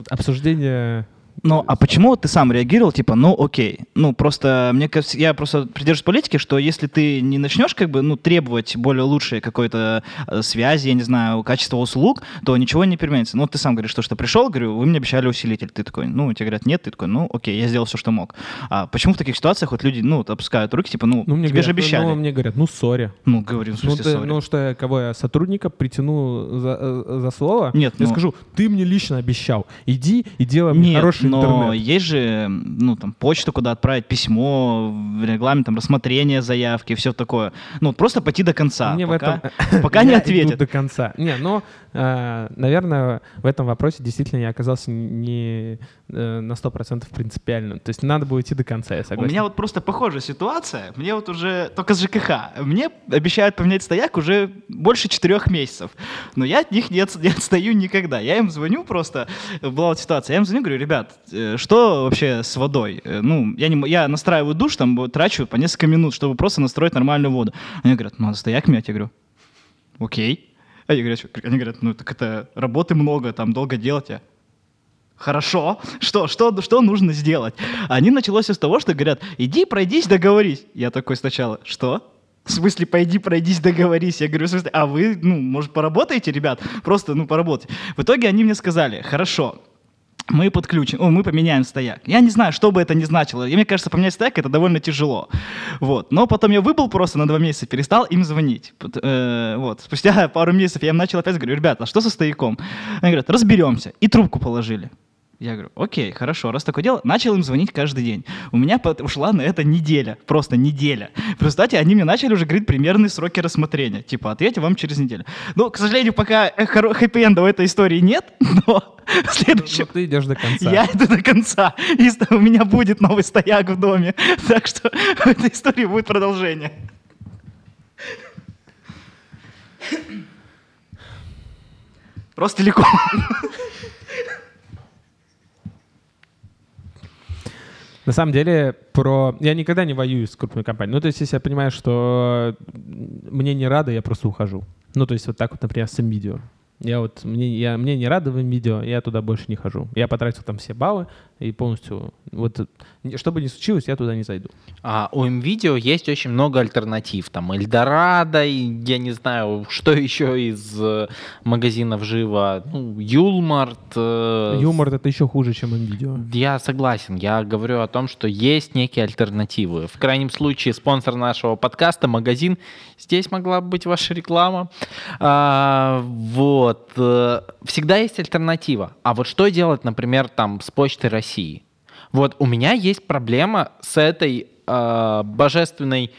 обсуждение Ну, а почему ты сам реагировал, типа, ну, окей. Ну, просто, мне кажется, я просто придерживаюсь политики, что если ты не начнешь, как бы, ну, требовать более лучшей какой-то э, связи, я не знаю, качества услуг, то ничего не переменится. Ну, вот ты сам говоришь, что, что пришел, говорю, вы мне обещали усилитель. Ты такой, ну, тебе говорят, нет, ты такой, ну, окей, я сделал все, что мог. А почему в таких ситуациях вот люди, ну, вот опускают руки, типа, ну, ну мне тебе говорят, же обещали. Ну, мне говорят, ну сори. Ну, говорю, Ну, смысле, ты- sorry. ну что, я, кого я сотрудника притяну за, э, за слово? Нет, я ну- скажу, ты мне лично обещал, иди и делай мне Нет, но интернет. есть же, ну, там, почта, куда отправить письмо, регламент, там, рассмотрение заявки, все такое. Ну, просто пойти до конца. Мне в пока, этом пока не ответят. до конца. Не, но, э, наверное, в этом вопросе действительно я оказался не э, на 100% принципиальным. То есть надо было идти до конца, я У согласен. меня вот просто похожая ситуация. Мне вот уже только с ЖКХ. Мне обещают поменять стояк уже больше четырех месяцев. Но я от них не, отс- не отстаю никогда. Я им звоню просто. Была вот ситуация. Я им звоню, говорю, ребят, э, что вообще с водой? Э, Ну, я, не, я настраиваю душ, там трачу по несколько минут, чтобы просто настроить нормальную воду. Они говорят, ну, надо стояк менять. Я говорю, окей. А Они говорят, что- они говорят, ну, так это работы много, там долго делать. Я, Хорошо. Что, что, что нужно сделать? Они началось с того, что говорят, иди, пройдись, договорись. Я такой сначала, что? В смысле, пойди, пройдись, договорись. Я говорю, в смысле, а вы, ну, может, поработаете, ребят? Просто, ну, поработайте. В итоге они мне сказали, хорошо, мы подключим, о, мы поменяем стояк. Я не знаю, что бы это ни значило. И мне кажется, поменять стояк это довольно тяжело. Вот. Но потом я выбыл просто на два месяца, перестал им звонить. Э, вот. Спустя пару месяцев я им начал опять говорю, ребята, а что со стояком? Они говорят, разберемся. И трубку положили. Я говорю, окей, хорошо, раз такое дело, начал им звонить каждый день. У меня ушла на это неделя, просто неделя. В результате они мне начали уже говорить примерные сроки рассмотрения. Типа, ответим вам через неделю. Ну, к сожалению, пока э, хэппи-энда в этой истории нет, но в следующем... Ну, ты идешь до конца. Я иду до конца. И у меня будет новый стояк в доме. Так что в этой истории будет продолжение. Ростелеком. На самом деле, про... Я никогда не воюю с крупной компанией. Ну, то есть, если я понимаю, что мне не рады, я просто ухожу. Ну, то есть, вот так вот, например, с видео. Я вот, мне, я, мне не рады в видео, я туда больше не хожу. Я потратил там все баллы и полностью, вот, что бы ни случилось, я туда не зайду. А у МВидео есть очень много альтернатив. Там Эльдорадо, и я не знаю, что еще из э, магазинов живо. Ну, Юлмарт. э, Юмор — это еще хуже, чем видео. Я согласен. Я говорю о том, что есть некие альтернативы. В крайнем случае, спонсор нашего подкаста, магазин. Здесь могла бы быть ваша реклама. А, вот. э, Всегда есть альтернатива. А вот что делать, например, там с Почтой России? Вот у меня есть проблема с этой э, божественной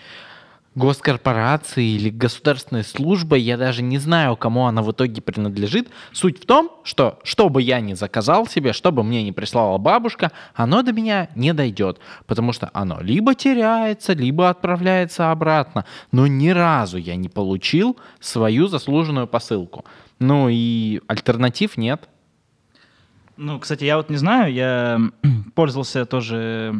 госкорпорацией или государственной службой, я даже не знаю, кому она в итоге принадлежит. Суть в том, что что бы я ни заказал себе, что бы мне не прислала бабушка, оно до меня не дойдет, потому что оно либо теряется, либо отправляется обратно. Но ни разу я не получил свою заслуженную посылку. Ну и альтернатив нет. Ну, кстати, я вот не знаю, я пользовался тоже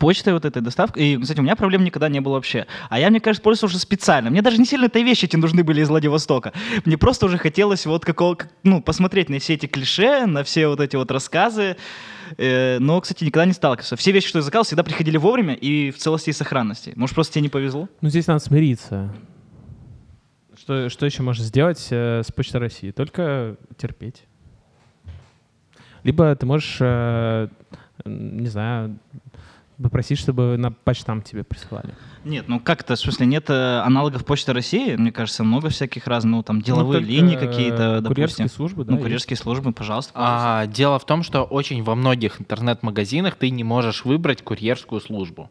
почтой вот этой доставкой. И, кстати, у меня проблем никогда не было вообще. А я, мне кажется, пользовался уже специально. Мне даже не сильно эти вещи эти нужны были из Владивостока. Мне просто уже хотелось вот какого, как- ну, посмотреть на все эти клише, на все вот эти вот рассказы. Э, Но, кстати, никогда не сталкивался. Все вещи, что я заказал, всегда приходили вовремя и в целости и сохранности. Может, просто тебе не повезло? Ну, здесь надо смириться. Что, что еще можно сделать э, с Почтой России? Только терпеть. Либо ты можешь, э, не знаю, попросить, чтобы на почтам тебе присылали. Нет, ну как это, в смысле, нет э, аналогов Почты России? Мне кажется, много всяких разных, ну, там, деловые Ну, линии э, какие-то, Курьерские допустим. службы, да, Ну, есть. курьерские службы, пожалуйста. пожалуйста. А, дело в том, что очень во многих интернет-магазинах ты не можешь выбрать курьерскую службу.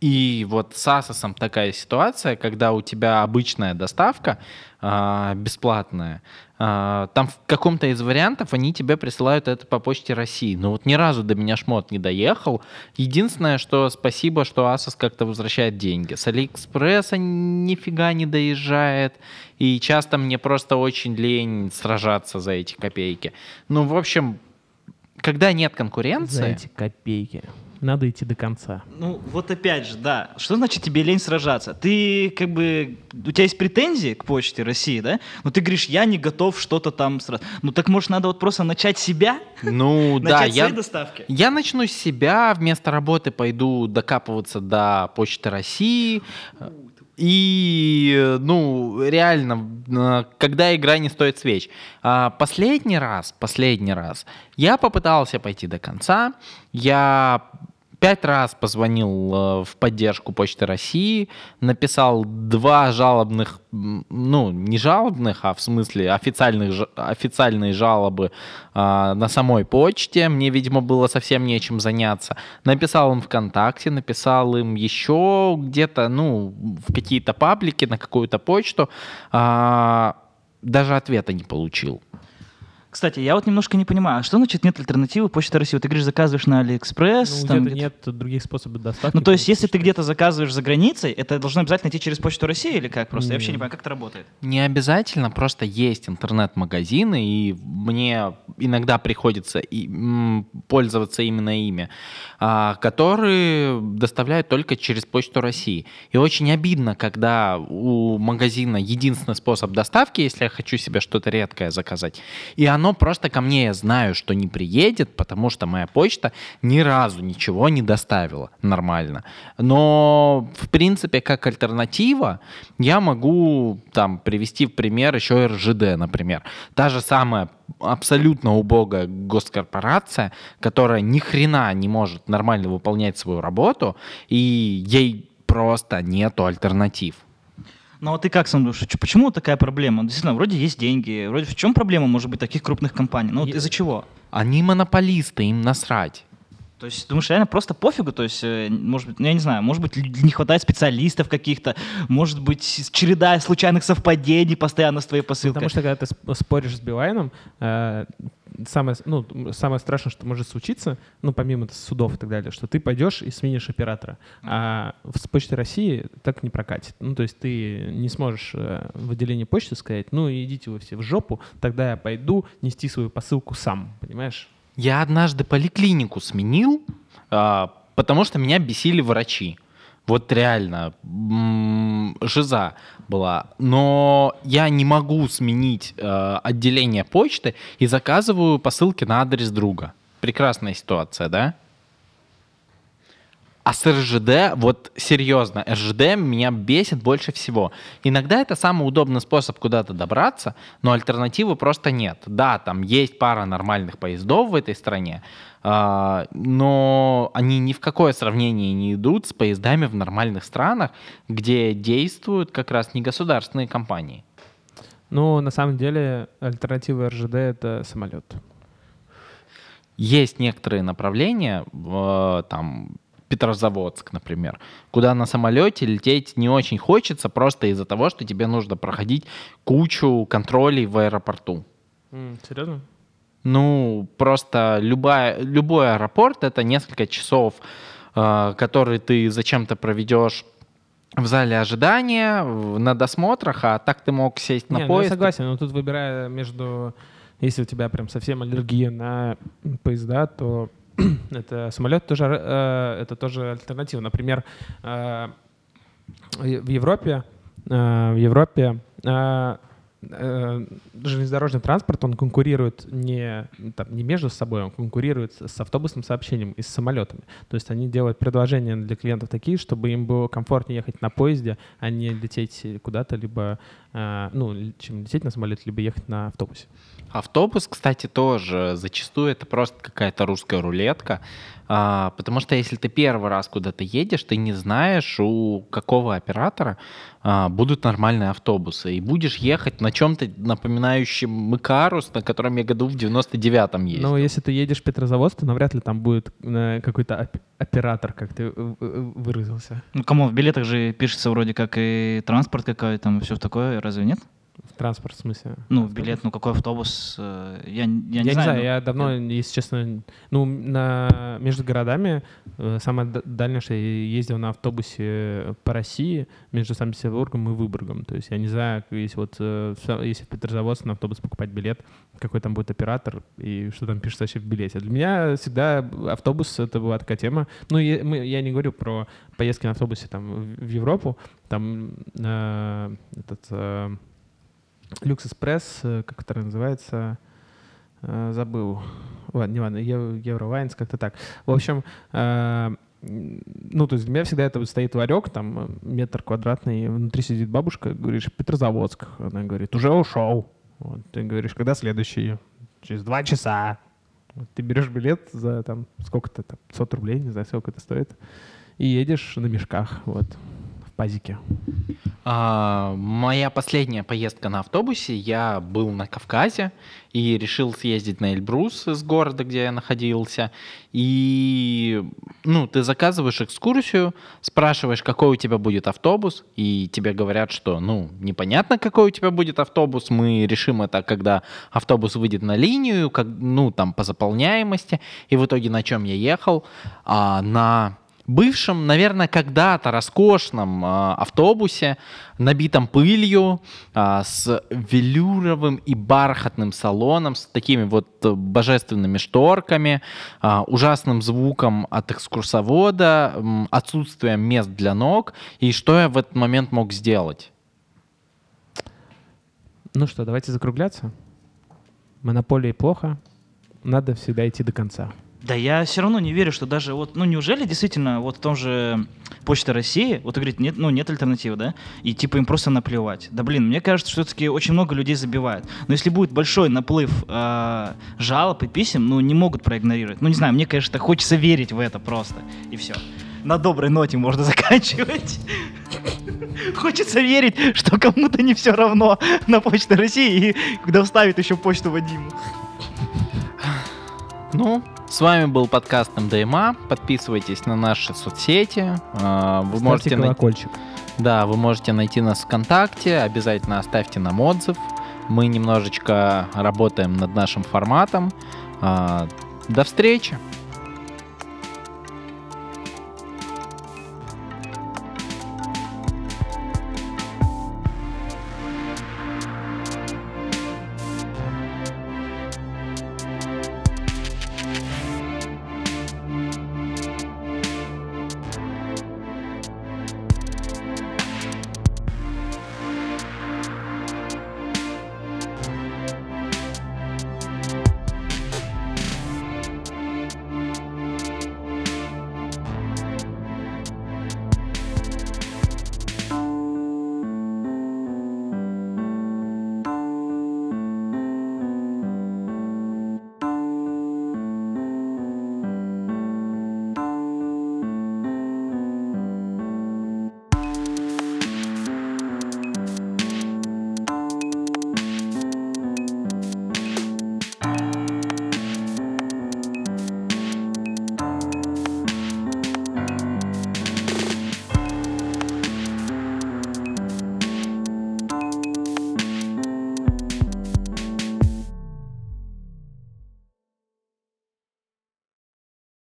И вот с Асосом такая ситуация, когда у тебя обычная доставка а, бесплатная, а, там в каком-то из вариантов они тебе присылают это по почте России. Но вот ни разу до меня шмот не доехал. Единственное, что спасибо, что Асос как-то возвращает деньги. С Алиэкспресса нифига не доезжает. И часто мне просто очень лень сражаться за эти копейки. Ну, в общем, когда нет За конкуренции... эти копейки. Надо идти до конца. Ну, вот опять же, да. Что значит тебе лень сражаться? Ты как бы... У тебя есть претензии к Почте России, да? Но ты говоришь, я не готов что-то там сразу. Ну, так может надо вот просто начать себя? Ну, да, начать я... свои доставки? Я начну с себя, вместо работы пойду докапываться до Почты России. И, ну, реально, когда игра не стоит свеч. А, Последний раз, последний раз, я попытался пойти до конца. Я пять раз позвонил э, в поддержку Почты России, написал два жалобных, ну, не жалобных, а в смысле официальных, официальные жалобы а, на самой почте. Мне, видимо, было совсем нечем заняться. Написал им ВКонтакте, написал им еще где-то, ну, в какие-то паблики, на какую-то почту. А, даже ответа не получил. Кстати, я вот немножко не понимаю, что значит нет альтернативы Почты России? Вот ты говоришь, заказываешь на Алиэкспресс. Ну, там где-то где-то- нет других способов доставки. Ну, то есть, если ты где-то заказываешь за границей, это должно обязательно идти через Почту России или как? Просто я вообще Не. понимаю, как это работает. Не обязательно, просто есть интернет-магазины, и мне иногда приходится и, м, пользоваться именно ими, а, которые доставляют только через Почту России. И очень обидно, когда у магазина единственный способ доставки, если я хочу себе что-то редкое заказать, и оно просто ко мне, я знаю, что не приедет, потому что моя почта ни разу ничего не доставила нормально. Но, в принципе, как альтернатива, я могу там привести в пример еще РЖД, например. Та же самая абсолютно убогая госкорпорация, которая ни хрена не может нормально выполнять свою работу, и ей просто нету альтернатив. Ну, а ты как сам думаешь, почему такая проблема? Действительно, вроде есть деньги, вроде в чем проблема может быть таких крупных компаний? Ну, вот из-за чего? Они монополисты, им насрать. То есть, думаешь, реально просто пофигу? То есть, э, может быть, ну, я не знаю, может быть, не хватает специалистов каких-то, может быть, череда случайных совпадений постоянно с твоей посылкой. Потому что когда ты сп- споришь с Билайном, э, самое, ну, самое страшное, что может случиться, ну, помимо судов и так далее, что ты пойдешь и сменишь оператора. А с Почтой России так не прокатит. Ну, то есть ты не сможешь э, в отделении почты сказать, ну, идите вы все в жопу, тогда я пойду нести свою посылку сам, понимаешь? Я однажды поликлинику сменил, а, потому что меня бесили врачи. Вот реально, жиза была. Но я не могу сменить э, отделение почты и заказываю посылки на адрес друга. Прекрасная ситуация, да? А с РЖД, вот серьезно, РЖД меня бесит больше всего. Иногда это самый удобный способ куда-то добраться, но альтернативы просто нет. Да, там есть пара нормальных поездов в этой стране, а, но они ни в какое сравнение не идут с поездами в нормальных странах, где действуют как раз не государственные компании. Ну, на самом деле, альтернатива РЖД — это самолет. Есть некоторые направления, в, там, Петрозаводск, например, куда на самолете лететь не очень хочется, просто из-за того, что тебе нужно проходить кучу контролей в аэропорту. серьезно? Ну, просто любая, любой аэропорт — это несколько часов, э, которые ты зачем-то проведешь в зале ожидания, на досмотрах, а так ты мог сесть на Не, ну я поезд. согласен, но тут выбирая между... Если у тебя прям совсем аллергия на поезда, то это самолет тоже, э, это тоже альтернатива. Например, э, в Европе, э, в Европе железнодорожный транспорт, он конкурирует не, там, не между собой, он конкурирует с автобусным сообщением и с самолетами. То есть они делают предложения для клиентов такие, чтобы им было комфортнее ехать на поезде, а не лететь куда-то, либо, э, ну, чем лететь на самолете, либо ехать на автобусе. Автобус, кстати, тоже зачастую это просто какая-то русская рулетка, а, потому что если ты первый раз куда-то едешь, ты не знаешь, у какого оператора а, будут нормальные автобусы, и будешь ехать на чем-то напоминающем Икарус, на котором я году в 99-м ездил. Но если ты едешь в Петрозаводск, то навряд ли там будет э, какой-то оп- оператор, как ты э, э, выразился. Ну, кому в билетах же пишется вроде как и транспорт какой там, все такое, разве нет? В транспорт, в смысле? Ну, Автобус? билет, ну какой автобус, э, я, я, не Я, не знаю, ну, я давно, если честно, ну, на, между городами, э, самое дальнее, что я ездил на автобусе по России между Санкт-Петербургом и Выборгом. То есть я не знаю, если вот э, если в Петрозаводск на автобус покупать билет, какой там будет оператор и что там пишется вообще в билете. Для меня всегда автобус — это была такая тема. Ну, я, мы- я не говорю про поездки на автобусе там в в Европу, там э, этот... э, Люкс Экспресс, э, как это называется, э, забыл. Ладно, не ладно, Ев- Евровайнс, как-то так. В общем, э, ну, то есть для меня всегда это стоит ларек, там метр квадратный, внутри сидит бабушка, говоришь, Петрозаводск. Она говорит, уже ушел. Вот, ты говоришь, когда следующий? Через два часа. Вот ты берешь билет за там сколько-то, там, 500 рублей, не знаю, сколько это стоит, и едешь на мешках, вот, пазике. А, моя последняя поездка на автобусе, я был на Кавказе и решил съездить на Эльбрус из города, где я находился. И, ну, ты заказываешь экскурсию, спрашиваешь, какой у тебя будет автобус, и тебе говорят, что, ну, непонятно, какой у тебя будет автобус, мы решим это, когда автобус выйдет на линию, как, ну, там, по заполняемости. И в итоге на чем я ехал? А, на бывшем, наверное, когда-то роскошном а, автобусе, набитом пылью, а, с велюровым и бархатным салоном, с такими вот э, божественными шторками, а, ужасным звуком от экскурсовода, отсутствием мест для ног. И что я в этот момент мог сделать? Ну что, давайте закругляться. Монополии плохо. Надо всегда идти до конца. Да я все равно не верю, что даже вот, ну неужели действительно вот в том же Почта России, вот вы говорите, нет, ну нет альтернативы, да, и типа им просто наплевать. Да блин, мне кажется, что все-таки очень много людей забивает. Но если будет большой наплыв э, жалоб и писем, ну не могут проигнорировать. Ну не знаю, мне, конечно, хочется верить в это просто, и все. На доброй ноте можно заканчивать. Хочется верить, что кому-то не все равно на Почте России, и когда вставит еще почту Вадиму. Ну, с вами был подкаст МДМА. Подписывайтесь на наши соцсети. А, Вы Ставьте можете найти... колокольчик. Да, вы можете найти нас ВКонтакте, обязательно оставьте нам отзыв. Мы немножечко работаем над нашим форматом. А, До встречи!